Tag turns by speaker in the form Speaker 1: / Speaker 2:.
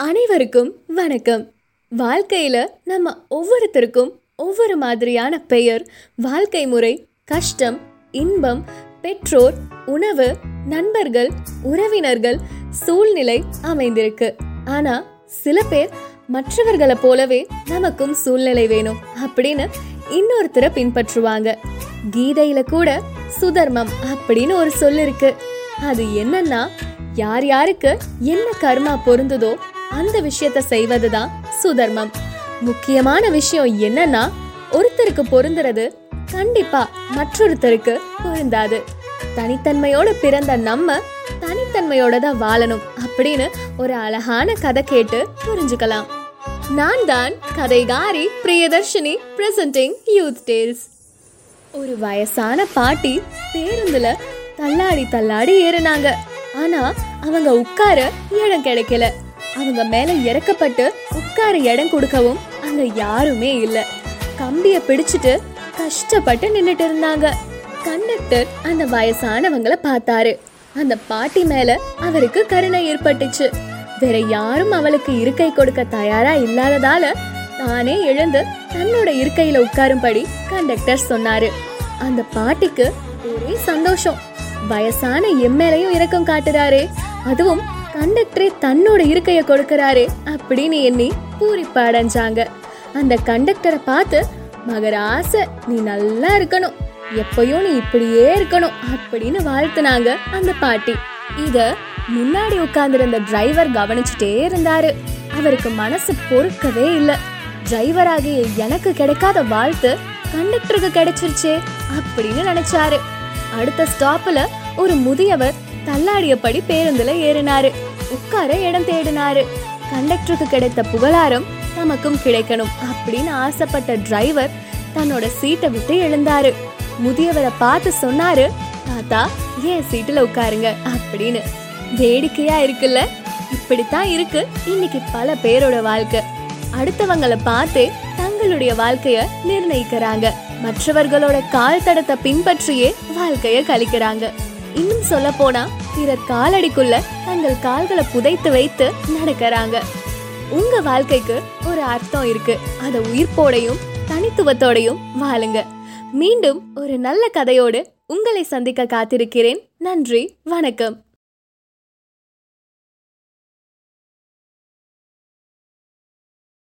Speaker 1: அனைவருக்கும் வணக்கம். வாழ்க்கையில் நம்ம ஒவ்வொருத்தருக்கும் ஒவ்வொரு மாதிரியான பெயர் வாழ்க்கை முறை கஷ்டம் இன்பம் பெற்றோர் உணவு நண்பர்கள் உறவினர்கள் சூழ்நிலை அமைந்திருக்கு. ஆனா சில பேர் மற்றவர்களை போலவே நமக்கும் சூழ்நிலை வேணும் அப்படின்னு இன்னொருத்தரை பின்பற்றுவாங்க. கீதையில கூட சுதர்மம் அப்படின்னு ஒரு சொல் இருக்கு அது என்னன்னா யார் யாருக்கு என்ன கர்மா பொருந்துதோ அந்த விஷயத்த செய்வதுதான் சுதர்மம். முக்கியமான விஷயம் என்னன்னா ஒருத்தருக்கு பொருந்துறது கண்டிப்பா மற்றொருத்தருக்கு பொருந்தாது. தனித்தன்மையோட பிறந்த நம்ம தனித்தன்மையோட தான் வாழணும் அப்படின்னு ஒரு அழகான கதை கேட்டு புரிஞ்சுக்கலாம். நான் தான் கதைகாரி பிரியதர்ஷினி பிரசன்டிங் யூத் டேல்ஸ் ஒரு வயசான பாட்டி பேருந்துல தள்ளாடி தள்ளாடி ஏறினாங்க. ஆனா அவங்க உட்கார இடம் கிடைக்கல. அவங்க மேல இறக்கப்பட்டு உட்கார இடம் கொடுக்கவும் அங்க யாருமே இல்ல. கம்பிய பிடிச்சிட்டு கஷ்டப்பட்டு நின்னுட்டு இருந்தாங்க. கண்டக்டர் அந்த வயசானவங்கள பார்த்தாரு. அந்த பாட்டி மேல அவருக்கு கருணை ஏற்பட்டுச்சு. வேற யாரும் அவளுக்கு இருக்கை கொடுக்க தயாரா இல்லாததால தானே எழுந்து தன்னோட இருக்கையில உட்காரும்படி கண்டக்டர் சொன்னாரு. அந்த பாட்டிக்கு ஒரே சந்தோஷம். வயசான எம்எல்ஏயும் இரக்கம் காட்டுறாரே. அதுவும் கண்டக்டரே தன்னோட இருக்கைய கொடுக்கறாரு அப்படின்னு எண்ணி பூரிப்பு அந்த கண்டக்டரை பார்த்து மகராச நீ நல்லா இருக்கணும். எப்பயும் நீ இப்படியே இருக்கணும் அப்படின்னு வாழ்த்துனாங்க அந்த பாட்டி. இத முன்னாடி உட்கார்ந்திருந்த டிரைவர் கவனிச்சுட்டே இருந்தாரு. அவருக்கு மனசு பொறுக்கவே இல்ல. டிரைவராகிய எனக்கு கிடைக்காத வாழ்த்து கண்டக்டருக்கு கிடைச்சிருச்சே அப்படின்னு நினைச்சாரு. அடுத்த ஸ்டாப்ல ஒரு முதியவர் தள்ளாடியபடி பேருந்துல ஏறினாரு. உட்கார இடம் தேடினாரு. கண்டக்டருக்கு கிடைத்த புகழாரம் நமக்கும் கிடைக்கணும் அப்படின்னு ஆசைப்பட்ட டிரைவர் தன்னோட சீட்டை விட்டு எழுந்தாரு. முதியவரை பார்த்து சொன்னாரு தாத்தா ஏன் சீட்டில் உட்காருங்க? அப்படின்னு. வேடிக்கையா இருக்குல்ல? இப்படித்தான் இருக்கு இன்னைக்கு பல பேரோட வாழ்க்கை. அடுத்தவங்களை பார்த்தே தங்களுடைய வாழ்க்கைய நிர்ணயிக்கிறாங்க. மற்றவர்களோட கால் தடத்தை பின்பற்றியே வாழ்க்கைய கழிக்கிறாங்க. இன்னும் சொல்ல போனா பிறர் காலடிக்குள்ள தங்கள் கால்களை புதைத்து வைத்து நடக்கிறாங்க. உங்க வாழ்க்கைக்கு ஒரு அர்த்தம் இருக்கு. அதை உயிர்ப்போடையும் தனித்துவத்தோடையும் வாழுங்க. மீண்டும் ஒரு நல்ல கதையோடு உங்களை சந்திக்க காத்திருக்கிறேன். நன்றி வணக்கம்.